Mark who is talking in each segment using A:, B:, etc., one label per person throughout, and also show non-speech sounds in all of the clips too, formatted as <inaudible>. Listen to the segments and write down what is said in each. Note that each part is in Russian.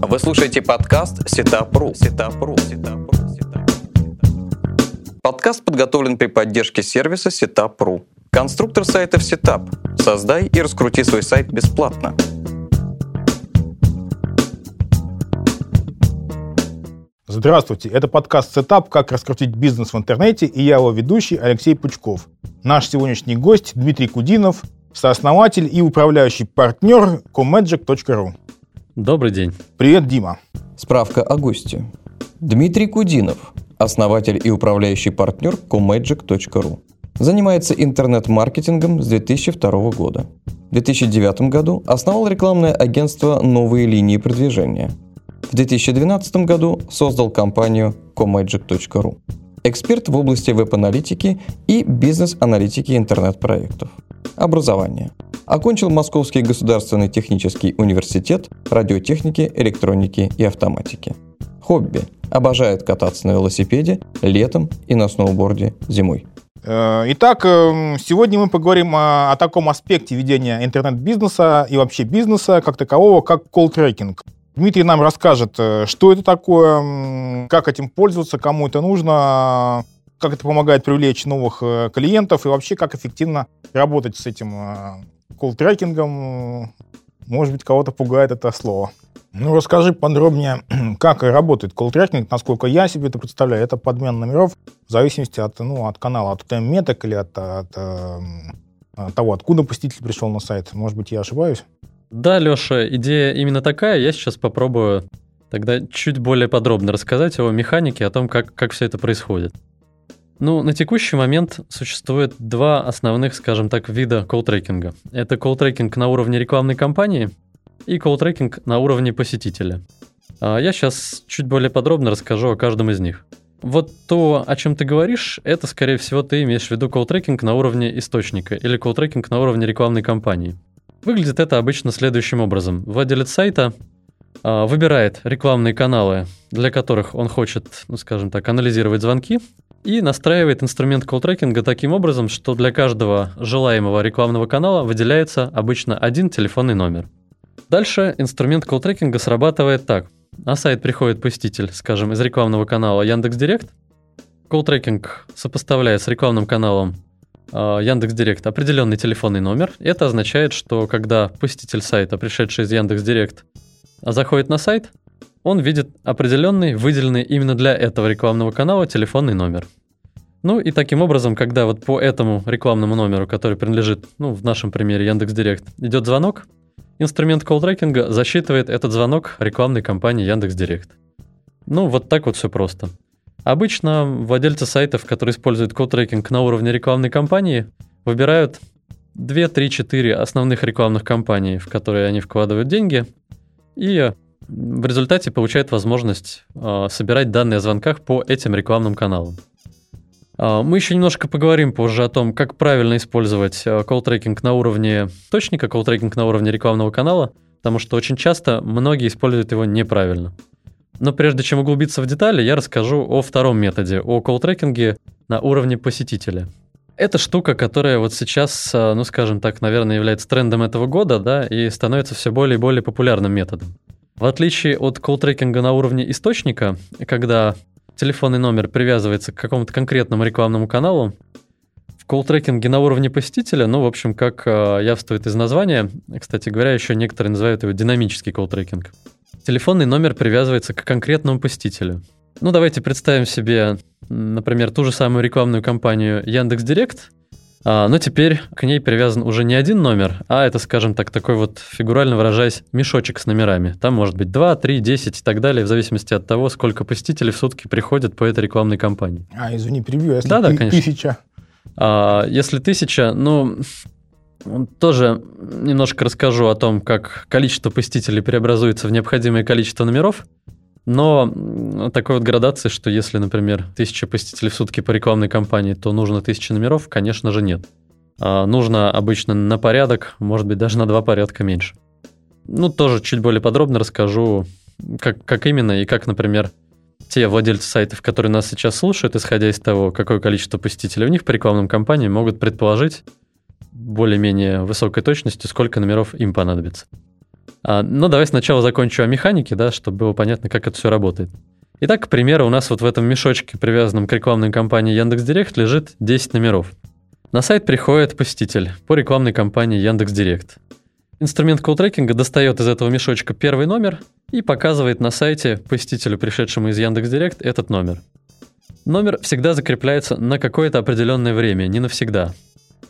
A: Вы слушаете подкаст Setup.ru. Setup.ru. Подкаст подготовлен при поддержке сервиса Setup.ru. Конструктор сайтов Setup. Создай и раскрути свой сайт бесплатно.
B: Здравствуйте, это подкаст «Setup. Как раскрутить бизнес в интернете» и я его ведущий Алексей Пучков. Наш сегодняшний гость Дмитрий Кудинов, сооснователь и управляющий партнер comagic.ru.
C: Добрый день.
B: Привет, Дима.
A: Справка о госте. Дмитрий Кудинов, основатель и управляющий партнер comagic.ru. Занимается интернет-маркетингом с 2002 года. В 2009 году основал рекламное агентство «Новые линии продвижения», в 2012 году создал компанию comagic.ru. Эксперт в области веб-аналитики и бизнес-аналитики интернет-проектов. Образование. Окончил Московский государственный технический университет радиотехники, электроники и автоматики. Хобби. Обожает кататься на велосипеде летом и на сноуборде зимой.
B: Э, итак, э, сегодня мы поговорим о, о таком аспекте ведения интернет-бизнеса и вообще бизнеса как такового, как колл-трекинг. Дмитрий нам расскажет, э, что это такое, как этим пользоваться, кому это нужно, как это помогает привлечь новых э, клиентов и вообще как эффективно работать с этим э, колл-трекингом. Может быть, кого-то пугает это слово. Ну, расскажи подробнее, <clears throat> как работает колл-трекинг. Насколько я себе это представляю, это подмен номеров в зависимости от, ну, от канала, от меток или от, от, от того, откуда посетитель пришел на сайт. Может быть, я ошибаюсь?
C: Да, Леша, идея именно такая. Я сейчас попробую тогда чуть более подробно рассказать о механике, о том, как, как все это происходит. Ну, на текущий момент существует два основных, скажем так, вида колл-трекинга. Это колл-трекинг на уровне рекламной кампании и колл-трекинг на уровне посетителя. А я сейчас чуть более подробно расскажу о каждом из них. Вот то, о чем ты говоришь, это, скорее всего, ты имеешь в виду колл-трекинг на уровне источника или колл-трекинг на уровне рекламной кампании. Выглядит это обычно следующим образом. Владелец сайта э, выбирает рекламные каналы, для которых он хочет, ну скажем так, анализировать звонки, и настраивает инструмент колл-трекинга таким образом, что для каждого желаемого рекламного канала выделяется обычно один телефонный номер. Дальше инструмент колл-трекинга срабатывает так. На сайт приходит посетитель, скажем, из рекламного канала Яндекс.Директ. Колл-трекинг сопоставляет с рекламным каналом Яндекс Директ определенный телефонный номер. Это означает, что когда посетитель сайта, пришедший из Яндекс Директ, заходит на сайт, он видит определенный, выделенный именно для этого рекламного канала телефонный номер. Ну и таким образом, когда вот по этому рекламному номеру, который принадлежит, ну, в нашем примере Яндекс Директ, идет звонок, инструмент колл-трекинга засчитывает этот звонок рекламной компании Яндекс Директ. Ну, вот так вот все просто. Обычно владельцы сайтов, которые используют колл-трекинг на уровне рекламной кампании, выбирают 2, 3, 4 основных рекламных кампаний, в которые они вкладывают деньги, и в результате получают возможность э, собирать данные о звонках по этим рекламным каналам. Э, мы еще немножко поговорим позже о том, как правильно использовать э, колл-трекинг на уровне источника, колл-трекинг на уровне рекламного канала, потому что очень часто многие используют его неправильно. Но прежде чем углубиться в детали, я расскажу о втором методе, о колл-трекинге на уровне посетителя. Это штука, которая вот сейчас, а, ну скажем так, наверное, является трендом этого года, да, и становится все более и более популярным методом. В отличие от колл-трекинга на уровне источника, когда телефонный номер привязывается к какому-то конкретному рекламному каналу, колл-трекинге на уровне посетителя, ну, в общем, как э, явствует из названия, кстати говоря, еще некоторые называют его динамический колл-трекинг – Телефонный номер привязывается к конкретному посетителю. Ну, давайте представим себе, например, ту же самую рекламную кампанию Яндекс Директ, а, но теперь к ней привязан уже не один номер, а это, скажем так, такой вот, фигурально выражаясь, мешочек с номерами. Там может быть 2, 3, 10 и так далее, в зависимости от того, сколько посетителей в сутки приходит по этой рекламной кампании.
B: А, извини, прибью, если
C: да,
B: ты,
C: да, конечно.
B: тысяча.
C: А, если тысяча, ну, тоже немножко расскажу о том, как количество посетителей преобразуется в необходимое количество номеров. Но такой вот градации, что если, например, тысяча посетителей в сутки по рекламной кампании, то нужно тысяча номеров, конечно же, нет. А нужно обычно на порядок, может быть, даже на два порядка меньше. Ну, тоже чуть более подробно расскажу, как, как именно и как, например, те владельцы сайтов, которые нас сейчас слушают, исходя из того, какое количество посетителей у них по рекламным кампаниям, могут предположить, более-менее высокой точностью, сколько номеров им понадобится. А, но давай сначала закончу о механике, да, чтобы было понятно, как это все работает. Итак, к примеру, у нас вот в этом мешочке, привязанном к рекламной кампании Яндекс.Директ, лежит 10 номеров. На сайт приходит посетитель по рекламной кампании Яндекс.Директ. Инструмент колл-трекинга достает из этого мешочка первый номер и показывает на сайте посетителю, пришедшему из Яндекс.Директ, этот номер. Номер всегда закрепляется на какое-то определенное время, не навсегда.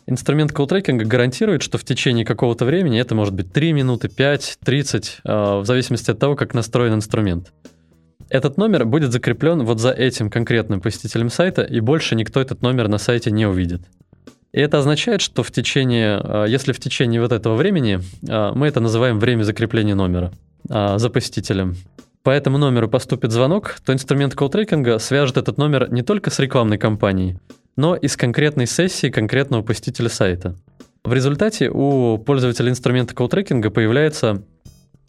C: Инструмент колл-трекинга гарантирует, что в течение какого-то времени, это может быть 3 минуты, 5, 30, э, в зависимости от того, как настроен инструмент. Этот номер будет закреплен вот за этим конкретным посетителем сайта, и больше никто этот номер на сайте не увидит. И это означает, что в течение, а, если в течение вот этого времени, а, мы это называем время закрепления номера а, за посетителем, по этому номеру поступит звонок, то инструмент колл-трекинга свяжет этот номер не только с рекламной кампанией, но и с конкретной сессией конкретного посетителя сайта. В результате у пользователя инструмента колл-трекинга появляется,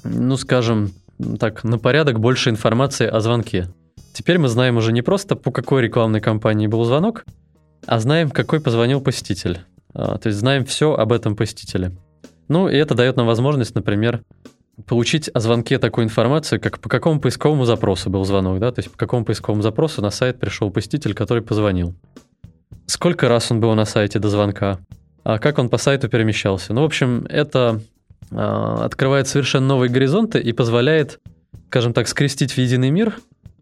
C: ну скажем так, на порядок больше информации о звонке. Теперь мы знаем уже не просто, по какой рекламной кампании был звонок, а знаем, какой позвонил посетитель. А, то есть знаем все об этом посетителе. Ну, и это дает нам возможность, например, получить о звонке такую информацию, как по какому поисковому запросу был звонок, да, то есть по какому поисковому запросу на сайт пришел посетитель, который позвонил. Сколько раз он был на сайте до звонка, а как он по сайту перемещался. Ну, в общем, это э, открывает совершенно новые горизонты и позволяет, скажем так, скрестить в единый мир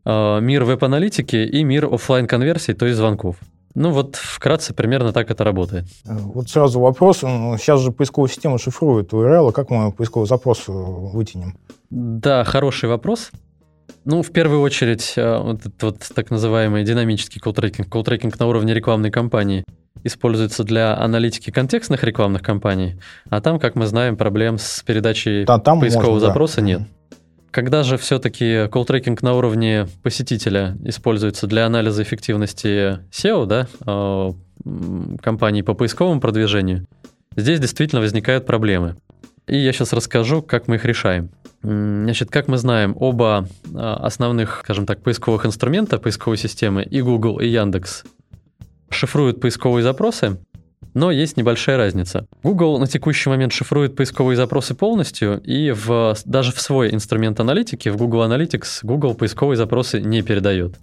C: э, мир веб-аналитики и мир офлайн конверсий то есть звонков. Ну вот вкратце примерно так это работает.
B: Э, вот сразу вопрос. Сейчас же поисковая система шифрует URL. А как мы поисковый запрос э, вытянем?
C: Да, хороший вопрос. Ну, в первую очередь, э, вот этот вот так называемый динамический колл-трекинг, колл-трекинг на уровне рекламной кампании используется для аналитики контекстных рекламных кампаний, а там, как мы знаем, проблем с передачей да, там поискового можно, запроса да. нет. Когда же все-таки колл-трекинг на уровне посетителя используется для анализа эффективности SEO, да, э, компаний по поисковому продвижению, здесь действительно возникают проблемы. И я сейчас расскажу, как мы их решаем. Значит, как мы знаем, оба э, основных, скажем так, поисковых инструмента поисковой системы, и Google, и Яндекс, шифруют поисковые запросы, но есть небольшая разница. Google на текущий момент шифрует поисковые запросы полностью, и в, даже в свой инструмент аналитики, в Google Analytics, Google поисковые запросы не передает.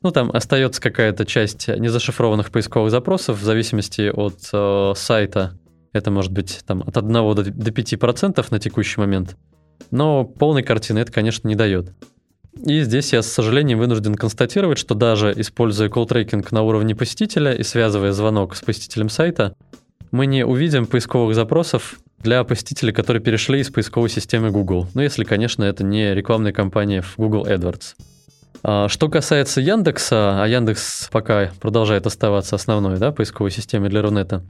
C: Ну, там остается какая-то часть незашифрованных поисковых запросов в зависимости от э, сайта. Это может быть там, от 1 до, до 5% на текущий момент. Но полной картины это, конечно, не дает. И здесь я, с сожалением, вынужден констатировать, что даже используя колл-трекинг на уровне посетителя и связывая звонок с посетителем сайта, мы не увидим поисковых запросов для посетителей, которые перешли из поисковой системы Google. Ну, если, конечно, это не рекламная кампания в Google AdWords. А, что касается Яндекса, а Яндекс пока продолжает оставаться основной да, поисковой системой для Рунета,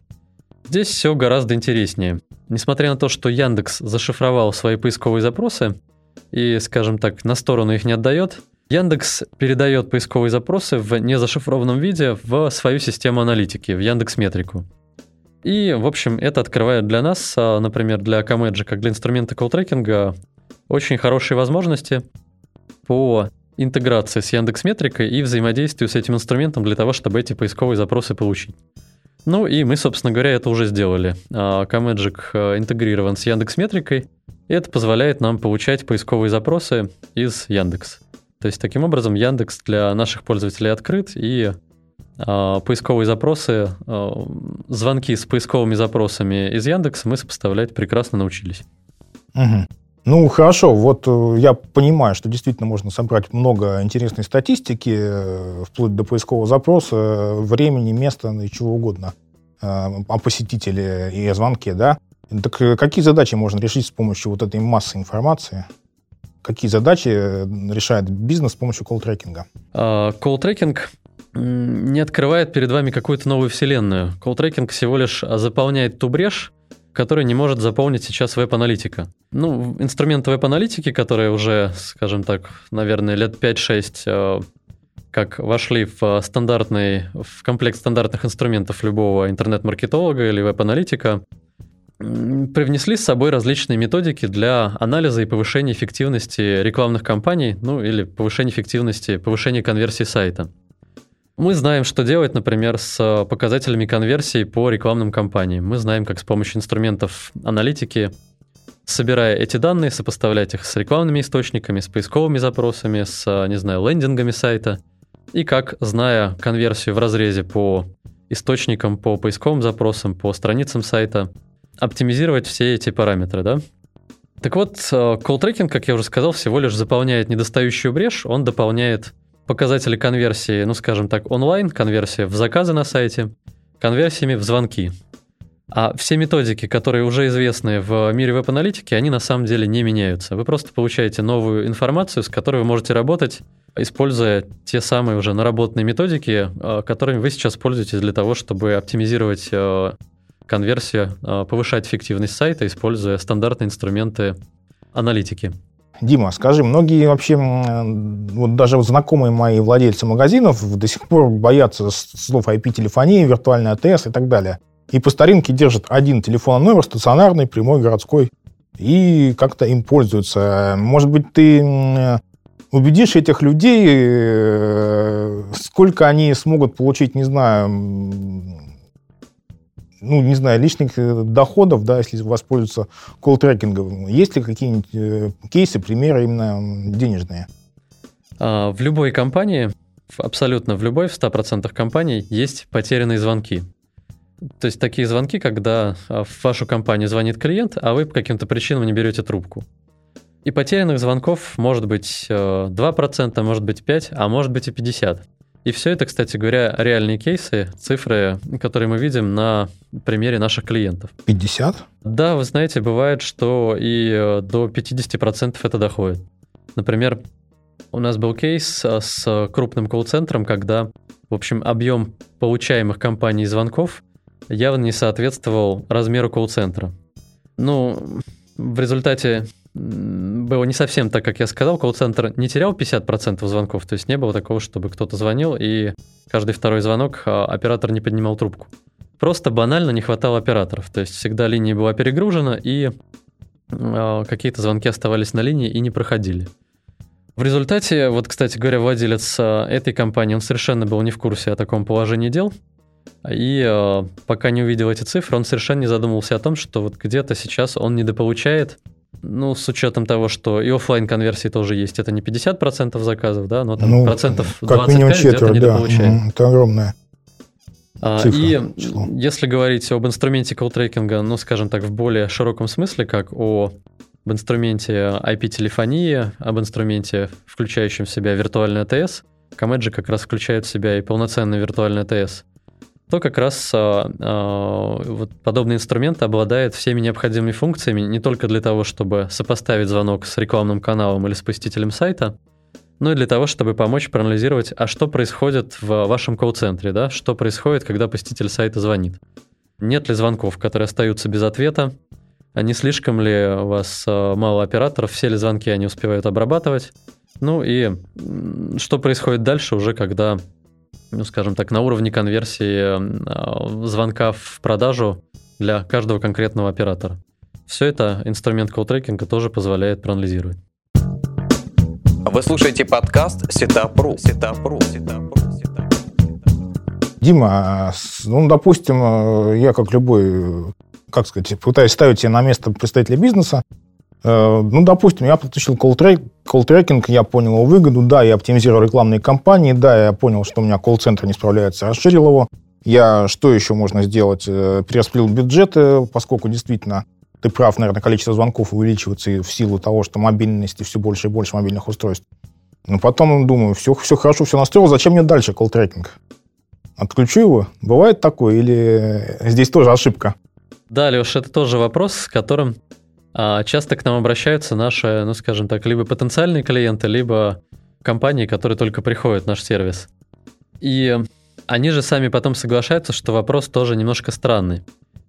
C: здесь все гораздо интереснее. Несмотря на то, что Яндекс зашифровал свои поисковые запросы, и, скажем так, на сторону их не отдает, Яндекс передает поисковые запросы в незашифрованном виде в свою систему аналитики, в Яндекс Метрику. И, в общем, это открывает для нас, а, например, для Comegy, как для инструмента колл-трекинга, очень хорошие возможности по интеграции с Яндекс Метрикой и взаимодействию с этим инструментом для того, чтобы эти поисковые запросы получить. Ну и мы, собственно говоря, это уже сделали. Comagic а, интегрирован с Яндекс Метрикой, и это позволяет нам получать поисковые запросы из Яндекс. То есть таким образом Яндекс для наших пользователей открыт, и э, поисковые запросы, э, звонки с поисковыми запросами из Яндекса мы сопоставлять прекрасно научились.
B: Угу. Ну, хорошо, вот э, я понимаю, что действительно можно собрать много интересной статистики, э, вплоть до поискового запроса, э, времени, места и чего угодно о посетителе и о звонке, да? Так э, какие задачи можно решить с помощью вот этой массы информации? Какие задачи э, решает бизнес с помощью колл-трекинга?
C: А, колл-трекинг не открывает перед вами какую-то новую вселенную. Колл-трекинг всего лишь заполняет ту брешь, которую не может заполнить сейчас веб-аналитика. Ну, инструменты веб-аналитики, которые уже, скажем так, наверное, лет 5-6 э, как вошли в стандартный, в комплект стандартных инструментов любого интернет-маркетолога или веб-аналитика, привнесли с собой различные методики для анализа и повышения эффективности рекламных кампаний, ну или повышения эффективности, повышения конверсии сайта. Мы знаем, что делать, например, с показателями конверсии по рекламным кампаниям. Мы знаем, как с помощью инструментов аналитики собирая эти данные, сопоставлять их с рекламными источниками, с поисковыми запросами, с, не знаю, лендингами сайта, и как, зная конверсию в разрезе по источникам, по поисковым запросам, по страницам сайта, оптимизировать все эти параметры, да? Так вот, call tracking, как я уже сказал, всего лишь заполняет недостающую брешь, он дополняет показатели конверсии, ну, скажем так, онлайн, конверсия в заказы на сайте, конверсиями в звонки. А все методики, которые уже известны в мире веб-аналитики, они на самом деле не меняются. Вы просто получаете новую информацию, с которой вы можете работать, используя те самые уже наработанные методики, э, которыми вы сейчас пользуетесь для того, чтобы оптимизировать э, конверсию, э, повышать эффективность сайта, используя стандартные инструменты аналитики.
B: Дима, скажи, многие вообще, вот даже знакомые мои владельцы магазинов до сих пор боятся слов IP-телефонии, виртуальная АТС и так далее. И по старинке держат один телефонный номер, стационарный, прямой, городской, и как-то им пользуются. Может быть, ты убедишь этих людей, э, сколько они смогут получить, не знаю, ну, не знаю, личных э, доходов, да, если воспользоваться колл-трекингом. Есть ли какие-нибудь э, кейсы, примеры именно денежные?
C: А, в любой компании, абсолютно в любой, в 100% компаний есть потерянные звонки. То есть такие звонки, когда а, в вашу компанию звонит клиент, а вы по каким-то причинам не берете трубку. И потерянных звонков может быть 2%, э, может быть 5%, а может быть и 50%. И все это, кстати говоря, реальные кейсы, цифры, которые мы видим на примере наших клиентов.
B: 50?
C: Да, вы знаете, бывает, что и э, до 50% это доходит. Например, у нас был кейс э, с крупным колл-центром, когда, в общем, объем получаемых компаний звонков явно не соответствовал размеру колл-центра. Ну, в результате было не совсем так, как я сказал. Колл-центр не терял 50% звонков, то есть не было такого, чтобы кто-то звонил, и каждый второй звонок а, оператор не поднимал трубку. Просто банально не хватало операторов, то есть всегда линия была перегружена, и э, какие-то звонки оставались на линии и не проходили. В результате, вот, кстати говоря, владелец а, этой компании, он совершенно был не в курсе о таком положении дел, и э, пока не увидел эти цифры, он совершенно не задумывался о том, что вот где-то сейчас он недополучает ну, с учетом того, что и офлайн конверсии тоже есть, это не 50% заказов, да, но там ну, процентов 25 где-то
B: недополучает. это огромное.
C: А, Цифра, и число. если говорить об инструменте колл-трекинга, ну, скажем так, в более широком смысле, как о об инструменте IP-телефонии, об инструменте, включающем в себя виртуальный АТС, Comegy как раз включает в себя и полноценный виртуальный АТС то как раз а, а, вот подобный инструмент обладает всеми необходимыми функциями не только для того, чтобы сопоставить звонок с рекламным каналом или с посетителем сайта, но и для того, чтобы помочь проанализировать, а что происходит в вашем колл-центре, да, что происходит, когда посетитель сайта звонит. Нет ли звонков, которые остаются без ответа, а не слишком ли у вас а, мало операторов, все ли звонки они успевают обрабатывать, ну и что происходит дальше уже, когда ну, скажем так, на уровне конверсии а, звонка в продажу для каждого конкретного оператора. Все это инструмент колл-трекинга тоже позволяет проанализировать.
A: Вы слушаете подкаст Setup.ru. Setup.ru.
B: Дима, а, ну, допустим, я как любой, как сказать, пытаюсь ставить себя на место представителя бизнеса, Э, ну, допустим, я подключил колл-трекинг, я понял его выгоду, да, я оптимизировал рекламные кампании, да, я понял, что у меня колл-центр не справляется, расширил его. Я, что еще можно сделать? Э, перераспределил бюджеты, поскольку действительно ты прав, наверное, количество звонков увеличивается в силу того, что мобильности все больше и больше мобильных устройств. Но потом думаю, все, все хорошо, все настроил, зачем мне дальше колл-трекинг? Отключу его? Бывает такое или здесь тоже ошибка?
C: Да, Леш, это тоже вопрос, с которым часто к нам обращаются наши, ну скажем так, либо потенциальные клиенты, либо компании, которые только приходят в наш сервис. И они же сами потом соглашаются, что вопрос тоже немножко странный.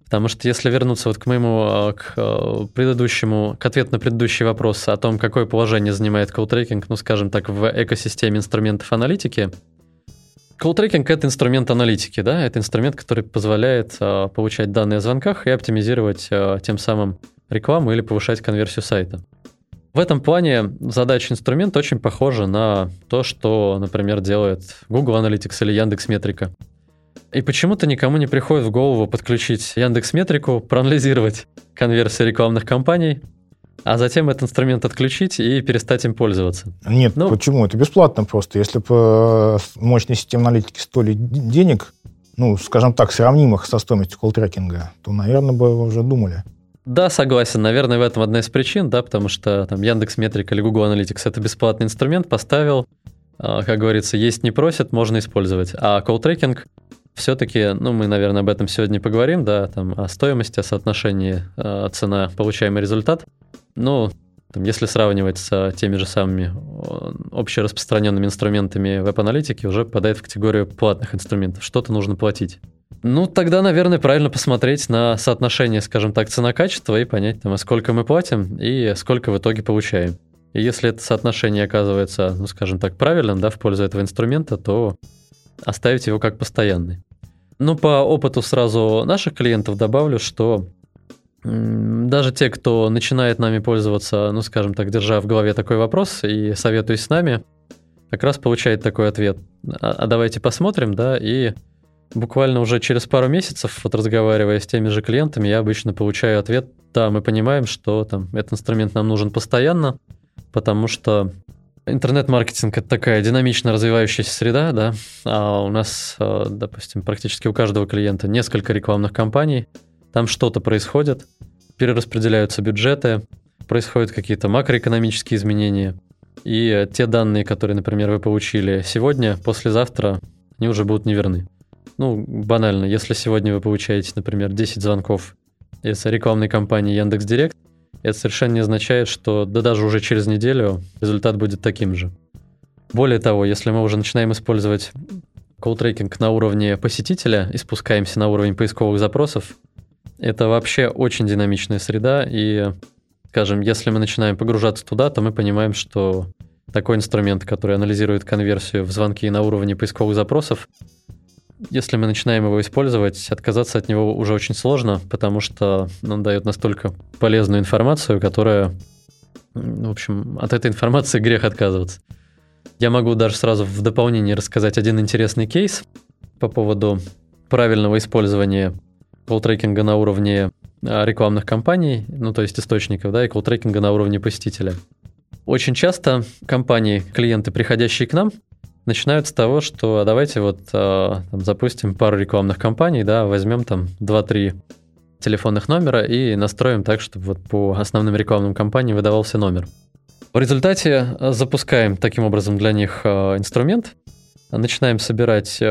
C: Потому что если вернуться вот к моему, а, к а, предыдущему, к ответу на предыдущий вопрос о том, какое положение занимает колл-трекинг, ну, скажем так, в экосистеме инструментов аналитики, колл-трекинг — это инструмент аналитики, да, это инструмент, который позволяет а, получать данные о звонках и оптимизировать а, тем самым рекламу или повышать конверсию сайта. В этом плане задача инструмента очень похожа на то, что, например, делает Google Analytics или Яндекс Метрика. И почему-то никому не приходит в голову подключить Яндекс Метрику, проанализировать конверсию рекламных кампаний а затем этот инструмент отключить и перестать им пользоваться.
B: Нет, ну, почему? Это бесплатно просто. Если бы э, мощные системы аналитики стоили денег, ну, скажем так, сравнимых со стоимостью колл-трекинга, то, наверное, бы уже думали.
C: Да, согласен. Наверное, в этом одна из причин, да, потому что там Яндекс Метрик или Google Analytics это бесплатный инструмент, поставил, а, как говорится, есть не просят, можно использовать. А колл-трекинг все-таки, ну, мы, наверное, об этом сегодня поговорим, да, там, о стоимости, о соотношении э, цена, получаемый результат. Ну, там, если сравнивать с теми же самыми общераспространенными инструментами веб-аналитики, уже попадает в категорию платных инструментов. Что-то нужно платить. Ну, тогда, наверное, правильно посмотреть на соотношение, скажем так, цена-качество и понять, там, а сколько мы платим и сколько в итоге получаем. И если это соотношение оказывается, ну, скажем так, правильным, да, в пользу этого инструмента, то оставить его как постоянный. Ну, по опыту сразу наших клиентов добавлю, что даже те, кто начинает нами пользоваться, ну, скажем так, держа в голове такой вопрос и советуясь с нами, как раз получает такой ответ. А, а давайте посмотрим, да, и буквально уже через пару месяцев, вот разговаривая с теми же клиентами, я обычно получаю ответ, да, мы понимаем, что там этот инструмент нам нужен постоянно, потому что интернет-маркетинг это такая динамично развивающаяся среда, да, а у нас, а, допустим, практически у каждого клиента несколько рекламных кампаний, там что-то происходит, перераспределяются бюджеты, происходят какие-то макроэкономические изменения, и те данные, которые, например, вы получили сегодня, послезавтра, они уже будут неверны. Ну, банально, если сегодня вы получаете, например, 10 звонков из рекламной кампании Яндекс.Директ, это совершенно не означает, что да даже уже через неделю результат будет таким же. Более того, если мы уже начинаем использовать колл-трекинг на уровне посетителя и спускаемся на уровень поисковых запросов, это вообще очень динамичная среда, и, скажем, если мы начинаем погружаться туда, то мы понимаем, что такой инструмент, который анализирует конверсию в звонки на уровне поисковых запросов, если мы начинаем его использовать, отказаться от него уже очень сложно, потому что он дает настолько полезную информацию, которая, в общем, от этой информации <laughs> грех отказываться. Я могу даже сразу в дополнение рассказать один интересный кейс по поводу правильного использования колл-трекинга на уровне а, рекламных кампаний, ну то есть источников, да, и колл-трекинга на уровне посетителя. Очень часто компании, клиенты, приходящие к нам, начинают с того, что а давайте вот а, там, запустим пару рекламных кампаний, да, возьмем там 2-3 телефонных номера и настроим так, чтобы вот по основным рекламным кампаниям выдавался номер. В результате запускаем таким образом для них инструмент, начинаем собирать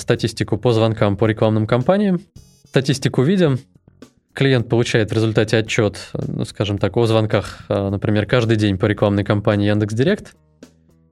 C: статистику по звонкам по рекламным кампаниям, статистику видим, клиент получает в результате отчет, ну, скажем так, о звонках, а, например, каждый день по рекламной кампании Яндекс.Директ,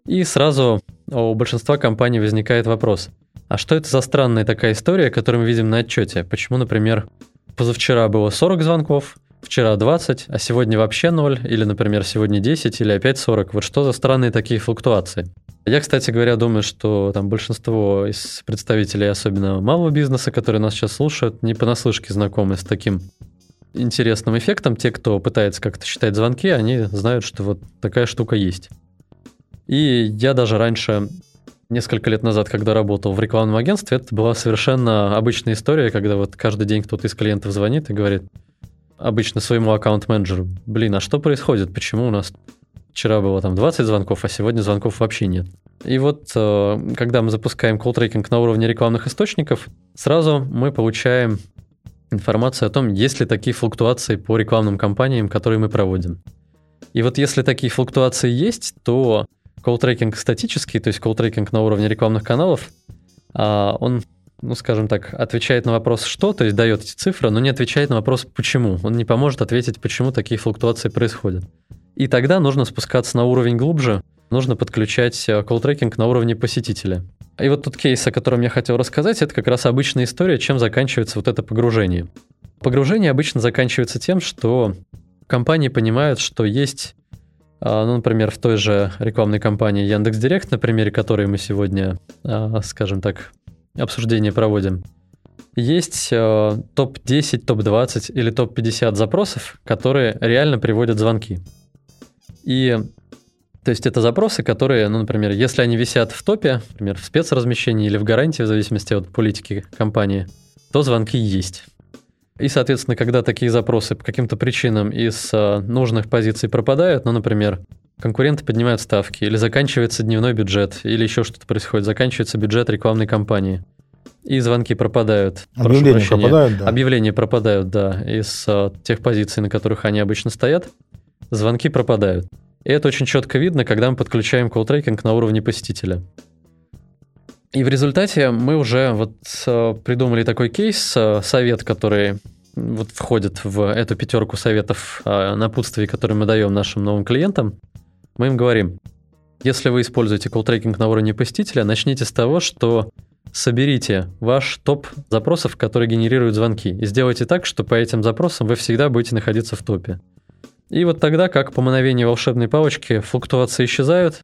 C: и сразу у большинства компаний возникает вопрос, а что это за странная такая история, которую мы видим на отчете? Почему, например, позавчера было 40 звонков, вчера 20, а сегодня вообще 0, или, например, сегодня 10, или опять 40? Вот что за странные такие флуктуации? Я, кстати говоря, думаю, что там большинство из представителей, особенно малого бизнеса, которые нас сейчас слушают, не понаслышке знакомы с таким интересным эффектом. Те, кто пытается как-то считать звонки, они знают, что вот такая штука есть. И я даже раньше, несколько лет назад, когда работал в рекламном агентстве, это была совершенно обычная история, когда вот каждый день кто-то из клиентов звонит и говорит обычно своему аккаунт-менеджеру, блин, а что происходит, почему у нас Вчера было там 20 звонков, а сегодня звонков вообще нет. И вот, э, когда мы запускаем колл-трекинг на уровне рекламных источников, сразу мы получаем информацию о том, есть ли такие флуктуации по рекламным кампаниям, которые мы проводим. И вот если такие флуктуации есть, то колл-трекинг статический, то есть колл-трекинг на уровне рекламных каналов, а, он, ну, скажем так, отвечает на вопрос «что?», то есть дает эти цифры, но не отвечает на вопрос «почему?». Он не поможет ответить, почему такие флуктуации происходят. И тогда нужно спускаться на уровень глубже, нужно подключать э, колл-трекинг на уровне посетителя. И вот тот кейс, о котором я хотел рассказать, это как раз обычная история, чем заканчивается вот это погружение. Погружение обычно заканчивается тем, что компании понимают, что есть, ну, например, в той же рекламной кампании Яндекс.Директ, на примере которой мы сегодня, а, скажем так, обсуждение проводим, есть э, топ-10, топ-20 или топ-50 запросов, которые реально приводят звонки. И то есть это запросы, которые, ну, например, если они висят в топе, например, в спецразмещении или в гарантии, в зависимости от политики компании, то звонки есть. И, соответственно, когда такие запросы по каким-то причинам из э, нужных позиций пропадают, ну, например, конкуренты поднимают ставки, или заканчивается дневной бюджет, или еще что-то происходит, заканчивается бюджет рекламной кампании, и звонки пропадают.
B: Объявления пропадают, да.
C: Объявления пропадают, да, из а, тех позиций, на которых они обычно стоят. Звонки пропадают. И это очень четко видно, когда мы подключаем колл-трекинг на уровне посетителя. И в результате мы уже вот э, придумали такой кейс, э, совет, который вот входит в эту пятерку советов э, напутствий, которые мы даем нашим новым клиентам. Мы им говорим, если вы используете колл-трекинг на уровне посетителя, начните с того, что соберите ваш топ запросов, которые генерируют звонки, и сделайте так, что по этим запросам вы всегда будете находиться в топе. И вот тогда, как по мановению волшебной палочки, флуктуации исчезают,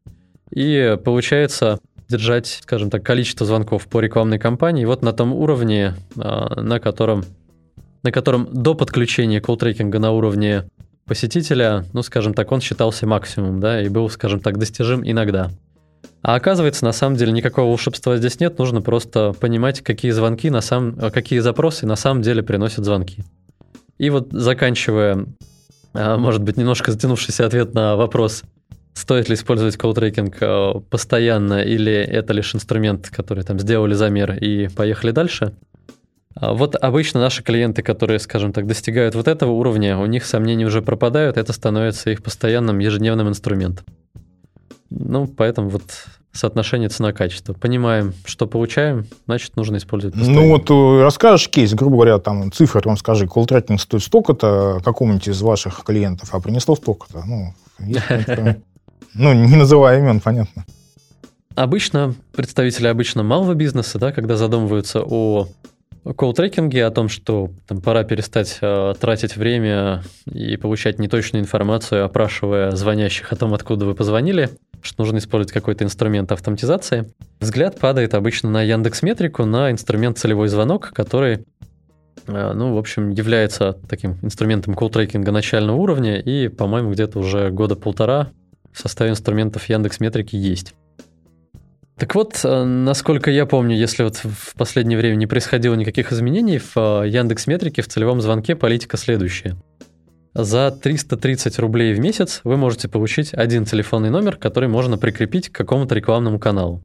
C: и получается держать, скажем так, количество звонков по рекламной кампании вот на том уровне, а, на котором, на котором до подключения колл-трекинга на уровне посетителя, ну, скажем так, он считался максимум, да, и был, скажем так, достижим иногда. А оказывается, на самом деле никакого волшебства здесь нет, нужно просто понимать, какие звонки на самом, какие запросы на самом деле приносят звонки. И вот заканчивая, а, может быть, немножко затянувшийся ответ на вопрос, Стоит ли использовать колл-трекинг э, постоянно или это лишь инструмент, который там сделали замер и поехали дальше? А вот обычно наши клиенты, которые, скажем так, достигают вот этого уровня, у них сомнения уже пропадают, это становится их постоянным ежедневным инструментом. Ну, поэтому вот соотношение цена-качество. Понимаем, что получаем, значит, нужно использовать
B: постоянно. Ну, вот э, расскажешь кейс, грубо говоря, там цифры, там скажи, колл-трекинг стоит столько-то какому-нибудь из ваших клиентов, а принесло столько-то. Ну, Ну, не называя имен, понятно.
C: Обычно представители обычно малого бизнеса, да, когда задумываются о колл-трекинге, о том, что там, пора перестать э, тратить время и получать неточную информацию, опрашивая звонящих о том, откуда вы позвонили, что нужно использовать какой-то инструмент автоматизации, взгляд падает обычно на Яндекс Метрику, на инструмент целевой звонок, который э, ну, в общем, является таким инструментом колл-трекинга начального уровня, и, по-моему, где-то уже года полтора в составе инструментов Яндекс Метрики есть. Так вот, э, насколько я помню, если вот в последнее время не происходило никаких изменений, в э, Яндекс Метрике в целевом звонке политика следующая. За 330 рублей в месяц вы можете получить один телефонный номер, который можно прикрепить к какому-то рекламному каналу.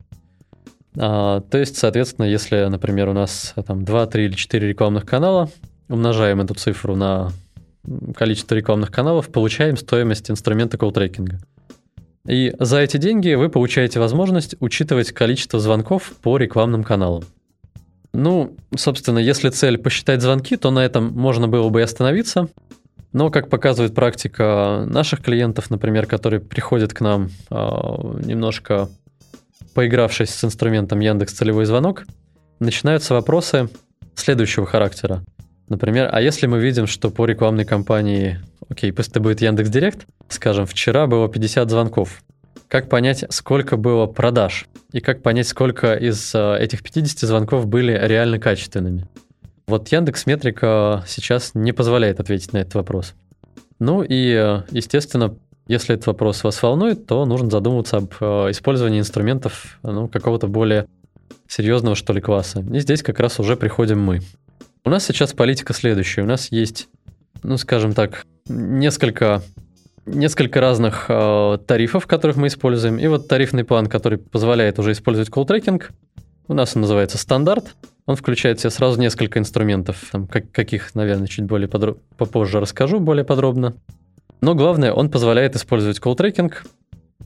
C: А, то есть, соответственно, если, например, у нас э, там 2, 3 или 4 рекламных канала, умножаем эту цифру на количество рекламных каналов, получаем стоимость инструмента колл-трекинга. И за эти деньги вы получаете возможность учитывать количество звонков по рекламным каналам. Ну, собственно, если цель посчитать звонки, то на этом можно было бы и остановиться. Но, как показывает практика наших клиентов, например, которые приходят к нам э, немножко поигравшись с инструментом Яндекс Целевой звонок, начинаются вопросы следующего характера. Например, а если мы видим, что по рекламной кампании, окей, пусть это будет Яндекс Директ, скажем, вчера было 50 звонков, как понять, сколько было продаж? И как понять, сколько из э, этих 50 звонков были реально качественными? Вот Яндекс Метрика сейчас не позволяет ответить на этот вопрос. Ну и, э, естественно, если этот вопрос вас волнует, то нужно задумываться об э, использовании инструментов ну, какого-то более серьезного, что ли, класса. И здесь как раз уже приходим мы. У нас сейчас политика следующая. У нас есть, ну, скажем так, несколько, несколько разных э, тарифов, которых мы используем. И вот тарифный план, который позволяет уже использовать колл-трекинг, у нас он называется стандарт. Он включает в себя сразу несколько инструментов, там, как, каких, наверное, чуть более подро- попозже расскажу более подробно. Но главное, он позволяет использовать колл-трекинг.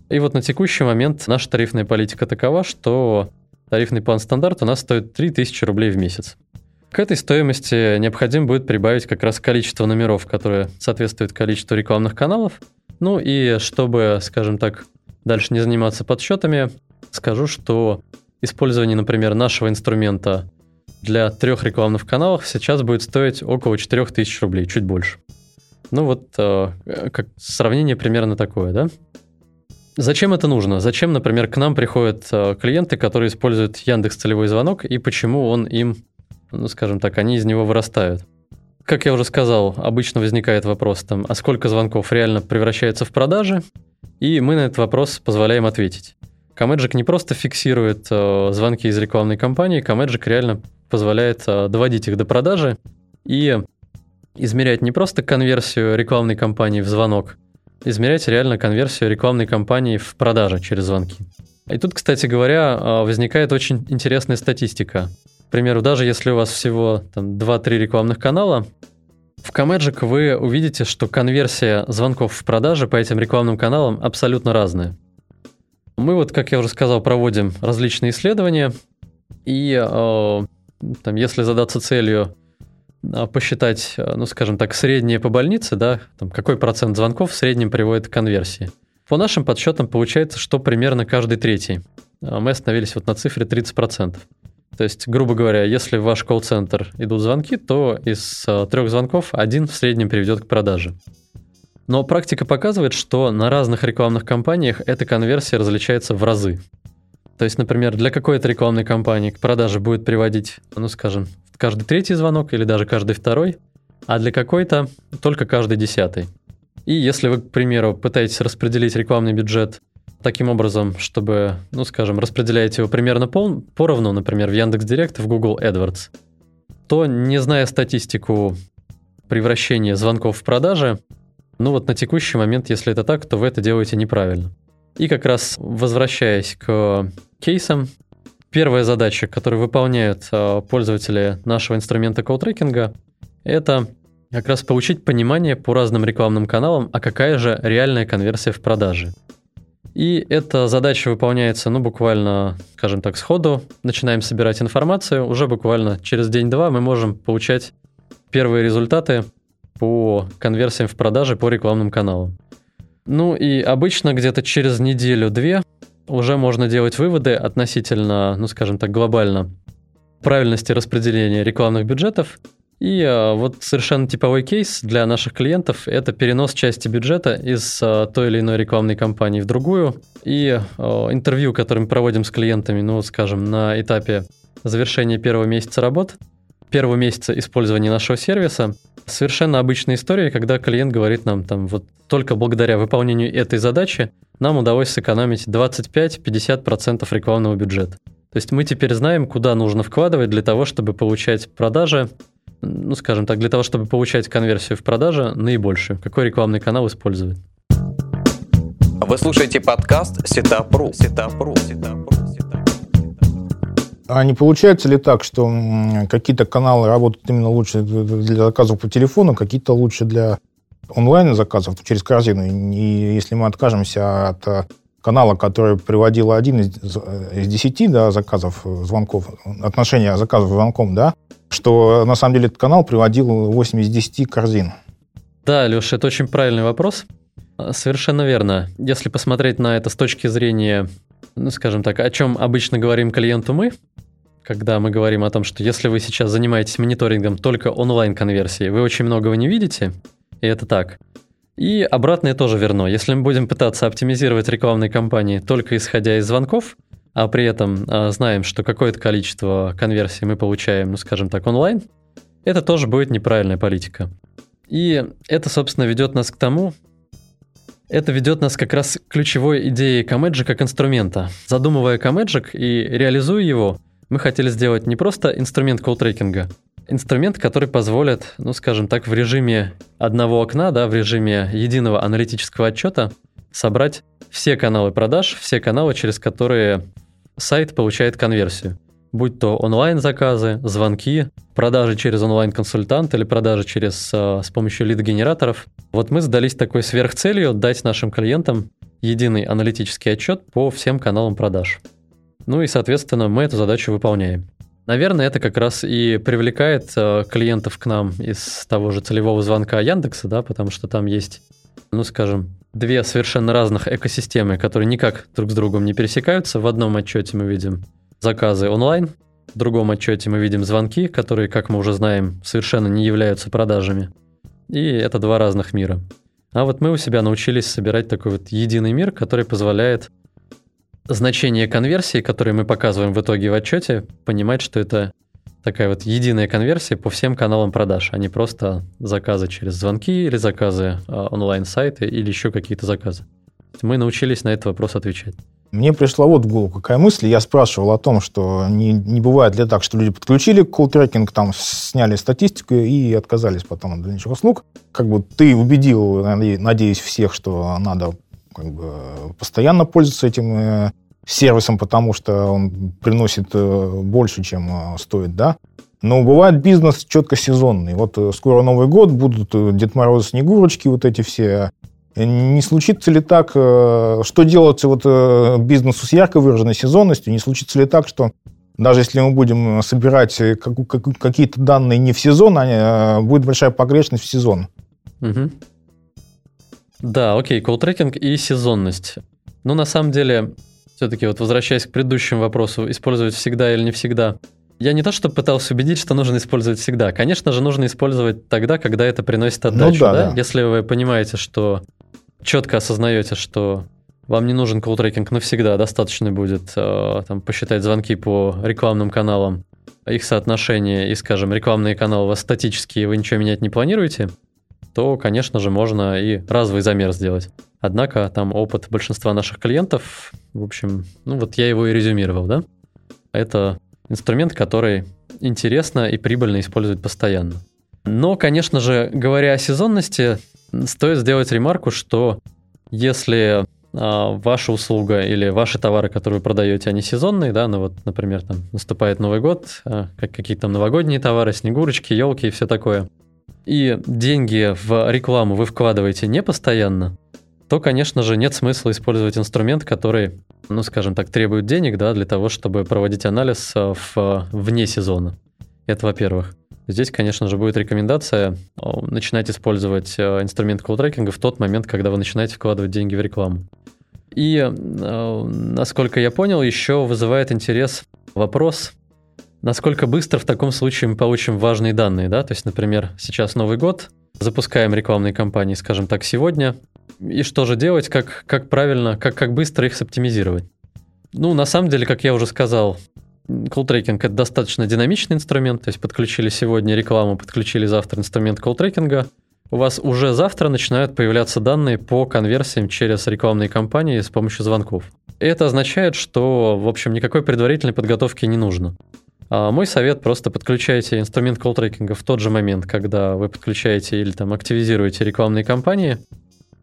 C: И вот на текущий момент наша тарифная политика такова, что тарифный план стандарт у нас стоит 3000 рублей в месяц. К этой стоимости необходимо будет прибавить как раз количество номеров, которое соответствует количеству рекламных каналов. Ну и чтобы, скажем так, дальше не заниматься подсчетами, скажу, что использование, например, нашего инструмента для трех рекламных каналов сейчас будет стоить около 4000 рублей, чуть больше. Ну вот, э, как сравнение примерно такое, да? Зачем это нужно? Зачем, например, к нам приходят э, клиенты, которые используют Яндекс целевой звонок, и почему он им ну, скажем так, они из него вырастают. Как я уже сказал, обычно возникает вопрос, там, а сколько звонков реально превращается в продажи? И мы на этот вопрос позволяем ответить. Камеджик не просто фиксирует э, звонки из рекламной кампании, Камеджик реально позволяет э, доводить их до продажи и измерять не просто конверсию рекламной кампании в звонок, измерять реально конверсию рекламной кампании в продаже через звонки. И тут, кстати говоря, а, возникает очень интересная статистика. Примеру, даже если у вас всего там, 2-3 рекламных канала, в Comagic вы увидите, что конверсия звонков в продаже по этим рекламным каналам абсолютно разная. Мы вот, как я уже сказал, проводим различные исследования, и э, там, если задаться целью э, посчитать, э, ну, скажем так, среднее по больнице, да, там, какой процент звонков в среднем приводит к конверсии. По нашим подсчетам получается, что примерно каждый третий. Э, мы остановились вот на цифре 30%. То есть, грубо говоря, если в ваш колл-центр идут звонки, то из э, трех звонков один в среднем приведет к продаже. Но практика показывает, что на разных рекламных кампаниях эта конверсия различается в разы. То есть, например, для какой-то рекламной кампании к продаже будет приводить, ну скажем, каждый третий звонок или даже каждый второй, а для какой-то только каждый десятый. И если вы, к примеру, пытаетесь распределить рекламный бюджет таким образом, чтобы, ну скажем, распределяете его примерно пол, поровну, например, в Яндекс.Директ и в Google AdWords, то, не зная статистику превращения звонков в продажи, ну вот на текущий момент, если это так, то вы это делаете неправильно. И как раз возвращаясь к кейсам, первая задача, которую выполняют а, пользователи нашего инструмента колл-трекинга, это как раз получить понимание по разным рекламным каналам, а какая же реальная конверсия в продаже. И эта задача выполняется, ну, буквально, скажем так, сходу. Начинаем собирать информацию. Уже буквально через день-два мы можем получать первые результаты по конверсиям в продаже по рекламным каналам. Ну и обычно где-то через неделю-две уже можно делать выводы относительно, ну скажем так, глобально правильности распределения рекламных бюджетов. И а, вот совершенно типовой кейс для наших клиентов – это перенос части бюджета из а, той или иной рекламной кампании в другую. И а, интервью, которое мы проводим с клиентами, ну, скажем, на этапе завершения первого месяца работ, первого месяца использования нашего сервиса – Совершенно обычная история, когда клиент говорит нам, там, вот только благодаря выполнению этой задачи нам удалось сэкономить 25-50% рекламного бюджета. То есть мы теперь знаем, куда нужно вкладывать для того, чтобы получать продажи, ну, скажем так, для того, чтобы получать конверсию в продаже наибольшую. Какой рекламный канал использовать.
A: Вы слушаете подкаст Сетапру. Сетапру. Сетапру.
B: А не получается ли так, что какие-то каналы работают именно лучше для заказов по телефону, какие-то лучше для онлайн-заказов через корзину? И если мы откажемся от э, канала, который приводил один из, из десяти да, заказов, э, звонков, отношения заказов звонком, да, что на самом деле этот канал приводил 8 из 10 корзин.
C: Да, Леша, это очень правильный вопрос. Совершенно верно. Если посмотреть на это с точки зрения, ну, скажем так, о чем обычно говорим клиенту мы, когда мы говорим о том, что если вы сейчас занимаетесь мониторингом только онлайн-конверсии, вы очень многого не видите, и это так. И обратное тоже верно. Если мы будем пытаться оптимизировать рекламные кампании только исходя из звонков, а при этом а, знаем, что какое-то количество конверсий мы получаем, ну скажем так, онлайн, это тоже будет неправильная политика. И это, собственно, ведет нас к тому, это ведет нас как раз к ключевой идее Comagic как инструмента. Задумывая Comagic и реализуя его, мы хотели сделать не просто инструмент колл-трекинга, инструмент, который позволит, ну, скажем так, в режиме одного окна, да, в режиме единого аналитического отчета собрать все каналы продаж, все каналы, через которые сайт получает конверсию. Будь то онлайн-заказы, звонки, продажи через онлайн-консультант или продажи через, э, с помощью лид-генераторов. Вот мы задались такой сверхцелью дать нашим клиентам единый аналитический отчет по всем каналам продаж. Ну и, соответственно, мы эту задачу выполняем. Наверное, это как раз и привлекает э, клиентов к нам из того же целевого звонка Яндекса, да, потому что там есть, ну, скажем, две совершенно разных экосистемы, которые никак друг с другом не пересекаются. В одном отчете мы видим заказы онлайн, в другом отчете мы видим звонки, которые, как мы уже знаем, совершенно не являются продажами. И это два разных мира. А вот мы у себя научились собирать такой вот единый мир, который позволяет значение конверсии, которое мы показываем в итоге в отчете, понимать, что это такая вот единая конверсия по всем каналам продаж, а не просто заказы через звонки или заказы а, онлайн-сайты или еще какие-то заказы. Мы научились на этот вопрос отвечать.
B: Мне пришла вот в голову какая мысль. Я спрашивал о том, что не, не бывает ли так, что люди подключили колл-трекинг, там сняли статистику и отказались потом от дальнейших услуг. Как бы ты убедил, надеюсь, всех, что надо как бы, постоянно пользоваться этим э, сервисом, потому что он приносит э, больше, чем э, стоит, да. Но бывает бизнес четко сезонный. Вот скоро Новый год, будут Дед Мороз, Снегурочки, вот эти все не случится ли так, э, что делать вот э, бизнесу с ярко выраженной сезонностью, не случится ли так, что даже если мы будем собирать какие-то данные не в сезон, а будет большая погрешность в сезон?
C: Угу. Да, окей, колл-трекинг и сезонность. Ну, на самом деле, все-таки вот возвращаясь к предыдущему вопросу, использовать всегда или не всегда, я не то, что пытался убедить, что нужно использовать всегда. Конечно же, нужно использовать тогда, когда это приносит отдачу. Ну, да, да? Да. Если вы понимаете, что четко осознаете, что вам не нужен колл-трекинг навсегда, достаточно будет э, там, посчитать звонки по рекламным каналам, их соотношение и, скажем, рекламные каналы у вас статические, вы ничего менять не планируете, то, конечно же, можно и разовый замер сделать. Однако там опыт большинства наших клиентов, в общем, ну вот я его и резюмировал, да? Это инструмент, который интересно и прибыльно использовать постоянно. Но, конечно же, говоря о сезонности, Стоит сделать ремарку, что если а, ваша услуга или ваши товары, которые вы продаете, они сезонные, да, ну вот, например, там наступает Новый год, а, как какие-то там новогодние товары, снегурочки, елки и все такое, и деньги в рекламу вы вкладываете не постоянно, то, конечно же, нет смысла использовать инструмент, который, ну, скажем так, требует денег, да, для того, чтобы проводить анализ а, в, вне сезона. Это во-первых. Здесь, конечно же, будет рекомендация э, начинать использовать э, инструмент колл-трекинга в тот момент, когда вы начинаете вкладывать деньги в рекламу. И, э, насколько я понял, еще вызывает интерес вопрос, насколько быстро в таком случае мы получим важные данные. Да? То есть, например, сейчас Новый год, запускаем рекламные кампании, скажем так, сегодня, и что же делать, как, как правильно, как, как быстро их соптимизировать. Ну, на самом деле, как я уже сказал, Колл-трекинг — это достаточно динамичный инструмент, то есть подключили сегодня рекламу, подключили завтра инструмент колл-трекинга, у вас уже завтра начинают появляться данные по конверсиям через рекламные кампании с помощью звонков. Это означает, что, в общем, никакой предварительной подготовки не нужно. А мой совет – просто подключайте инструмент колл-трекинга в тот же момент, когда вы подключаете или там активизируете рекламные кампании,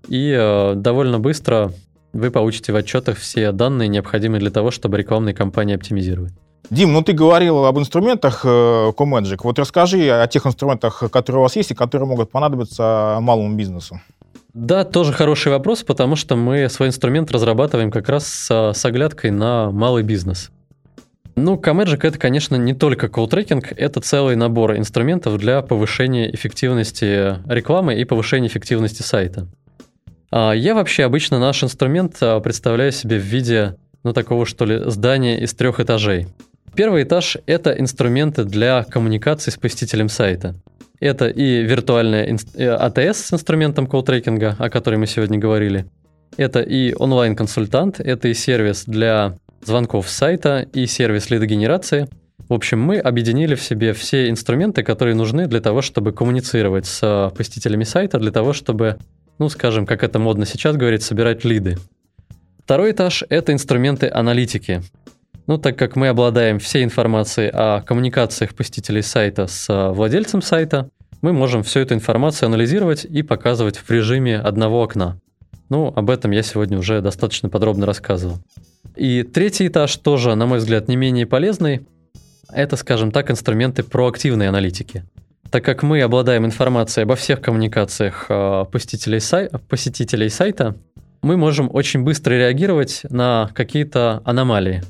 C: и э, довольно быстро вы получите в отчетах все данные, необходимые для того, чтобы рекламные кампании оптимизировать.
B: Дим, ну ты говорил об инструментах э, Comagic. Вот расскажи о тех инструментах, которые у вас есть и которые могут понадобиться малому бизнесу.
C: Да, тоже хороший вопрос, потому что мы свой инструмент разрабатываем как раз с, с оглядкой на малый бизнес. Ну, Comagic это, конечно, не только колл-трекинг, это целый набор инструментов для повышения эффективности рекламы и повышения эффективности сайта. А я вообще обычно наш инструмент а, представляю себе в виде, ну, такого, что ли, здания из трех этажей. Первый этаж — это инструменты для коммуникации с посетителем сайта. Это и виртуальная АТС э, с инструментом колл-трекинга, о которой мы сегодня говорили. Это и онлайн-консультант, это и сервис для звонков с сайта, и сервис лидогенерации. В общем, мы объединили в себе все инструменты, которые нужны для того, чтобы коммуницировать с посетителями сайта, для того, чтобы, ну, скажем, как это модно сейчас говорить, собирать лиды. Второй этаж — это инструменты аналитики. Ну, так как мы обладаем всей информацией о коммуникациях посетителей сайта с э, владельцем сайта, мы можем всю эту информацию анализировать и показывать в режиме одного окна. Ну, об этом я сегодня уже достаточно подробно рассказывал. И третий этаж тоже, на мой взгляд, не менее полезный. Это, скажем так, инструменты проактивной аналитики. Так как мы обладаем информацией обо всех коммуникациях э, посетителей, сай... посетителей сайта, мы можем очень быстро реагировать на какие-то аномалии.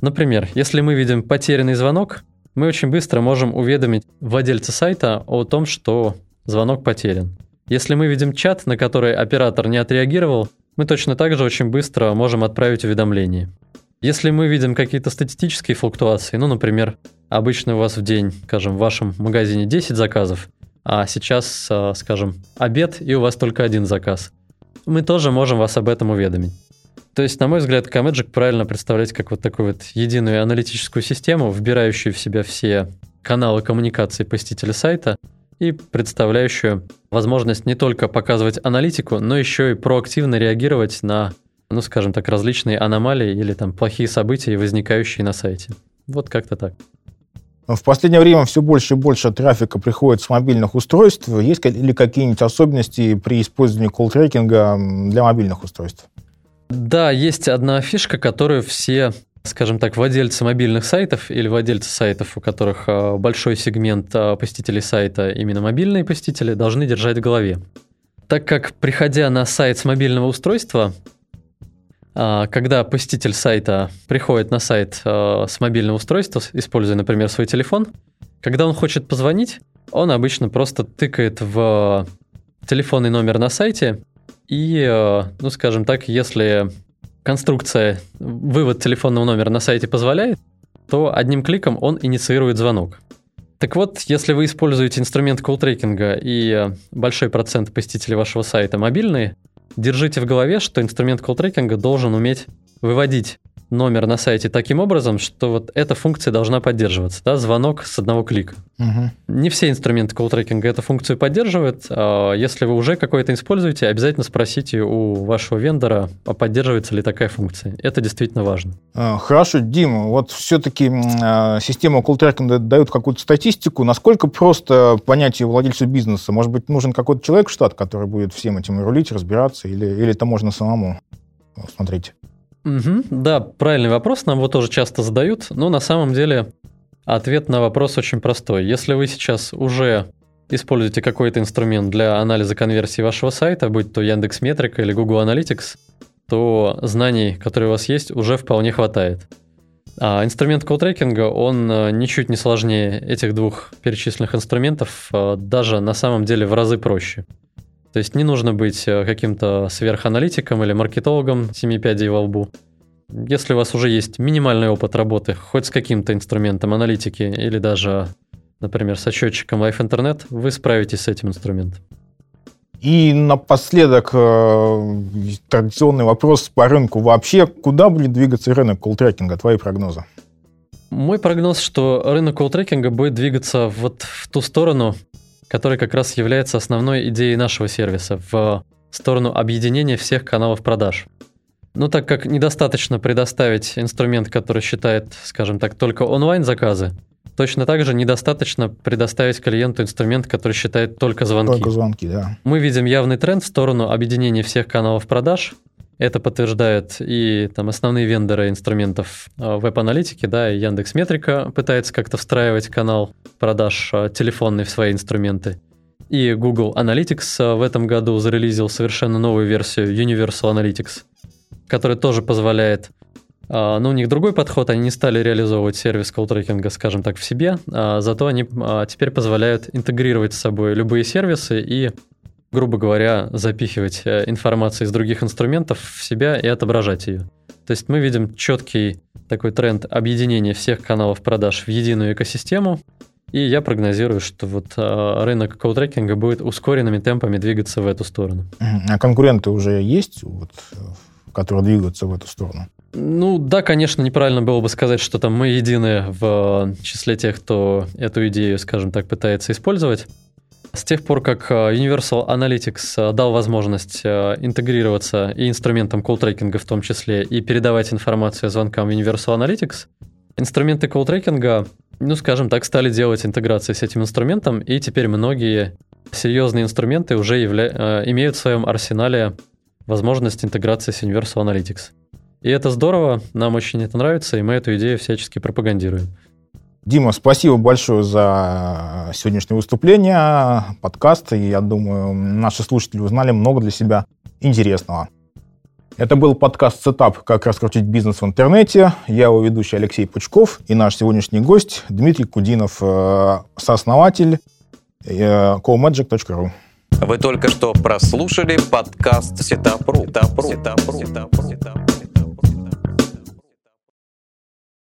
C: Например, если мы видим потерянный звонок, мы очень быстро можем уведомить владельца сайта о том, что звонок потерян. Если мы видим чат, на который оператор не отреагировал, мы точно так же очень быстро можем отправить уведомление. Если мы видим какие-то статистические флуктуации, ну, например, обычно у вас в день, скажем, в вашем магазине 10 заказов, а сейчас, а, скажем, обед, и у вас только один заказ, мы тоже можем вас об этом уведомить. То есть, на мой взгляд, Comagic правильно представлять как вот такую вот единую аналитическую систему, вбирающую в себя все каналы коммуникации посетителя сайта и представляющую возможность не только показывать аналитику, но еще и проактивно реагировать на ну, скажем так, различные аномалии или там плохие события, возникающие на сайте. Вот как-то так.
B: В последнее время все больше и больше трафика приходит с мобильных устройств. Есть ли какие-нибудь особенности при использовании колл-трекинга для мобильных устройств?
C: Да, есть одна фишка, которую все, скажем так, владельцы мобильных сайтов или владельцы сайтов, у которых а, большой сегмент а, посетителей сайта, именно мобильные посетители, должны держать в голове. Так как, приходя на сайт с мобильного устройства, а, когда посетитель сайта приходит на сайт с мобильного устройства, используя, например, свой телефон, когда он хочет позвонить, он обычно просто тыкает в телефонный номер на сайте, и, ну, скажем так, если конструкция, вывод телефонного номера на сайте позволяет, то одним кликом он инициирует звонок. Так вот, если вы используете инструмент колл-трекинга и большой процент посетителей вашего сайта мобильные, держите в голове, что инструмент колл-трекинга должен уметь выводить номер на сайте таким образом, что вот эта функция должна поддерживаться, да, звонок с одного клика. Угу. Не все инструменты колл-трекинга эту функцию поддерживают. А если вы уже какой-то используете, обязательно спросите у вашего вендора, а поддерживается ли такая функция. Это действительно важно.
B: А, хорошо, Дима, вот все-таки а, система колл-трекинга дает какую-то статистику. Насколько просто понять ее владельцу бизнеса? Может быть, нужен какой-то человек в штат, который будет всем этим рулить, разбираться, или, или это можно самому? Смотрите.
C: Угу, да, правильный вопрос, нам его тоже часто задают, но на самом деле ответ на вопрос очень простой. Если вы сейчас уже используете какой-то инструмент для анализа конверсии вашего сайта, будь то Яндекс Метрика или Google Analytics, то знаний, которые у вас есть, уже вполне хватает. А инструмент колл-трекинга, он э, ничуть не сложнее этих двух перечисленных инструментов, э, даже на самом деле в разы проще. То есть не нужно быть э, каким-то сверханалитиком или маркетологом семи пядей во лбу. Если у вас уже есть минимальный опыт работы хоть с каким-то инструментом аналитики или даже, например, со счетчиком Life Internet, вы справитесь с этим инструментом.
B: И напоследок э, традиционный вопрос по рынку вообще. Куда будет двигаться рынок колл-трекинга? Твои прогнозы?
C: Мой прогноз, что рынок колл-трекинга будет двигаться вот в ту сторону, который как раз является основной идеей нашего сервиса в сторону объединения всех каналов продаж. Но так как недостаточно предоставить инструмент, который считает, скажем так, только онлайн-заказы, точно так же недостаточно предоставить клиенту инструмент, который считает только звонки.
B: Только звонки, да.
C: Мы видим явный тренд в сторону объединения всех каналов продаж, это подтверждают и там основные вендоры инструментов а, веб-аналитики, да, и Яндекс Метрика пытается как-то встраивать канал продаж а, телефонный в свои инструменты. И Google Analytics а, в этом году зарелизил совершенно новую версию Universal Analytics, которая тоже позволяет но ну, у них другой подход, они не стали реализовывать сервис колл-трекинга, скажем так, в себе, зато они теперь позволяют интегрировать с собой любые сервисы и грубо говоря, запихивать э, информацию из других инструментов в себя и отображать ее. То есть мы видим четкий такой тренд объединения всех каналов продаж в единую экосистему, и я прогнозирую, что вот э, рынок колл-трекинга будет ускоренными темпами двигаться в эту сторону.
B: А конкуренты уже есть, вот, которые двигаются в эту сторону?
C: Ну да, конечно, неправильно было бы сказать, что там мы едины в числе тех, кто эту идею, скажем так, пытается использовать. С тех пор, как э, Universal Analytics э, дал возможность э, интегрироваться и инструментам колл-трекинга в том числе, и передавать информацию звонкам Universal Analytics, инструменты колл-трекинга, ну, скажем так, стали делать интеграции с этим инструментом, и теперь многие серьезные инструменты уже явля... имеют в своем арсенале возможность интеграции с Universal Analytics. И это здорово, нам очень это нравится, и мы эту идею всячески пропагандируем.
B: Дима, спасибо большое за сегодняшнее выступление, подкаст. И я думаю, наши слушатели узнали много для себя интересного. Это был подкаст «Setup. Как раскрутить бизнес в интернете». Я его ведущий Алексей Пучков и наш сегодняшний гость Дмитрий Кудинов, э, сооснователь э, comagic.ru.
A: Вы только что прослушали подкаст Setup.ru. Setup.ru. Setup.ru.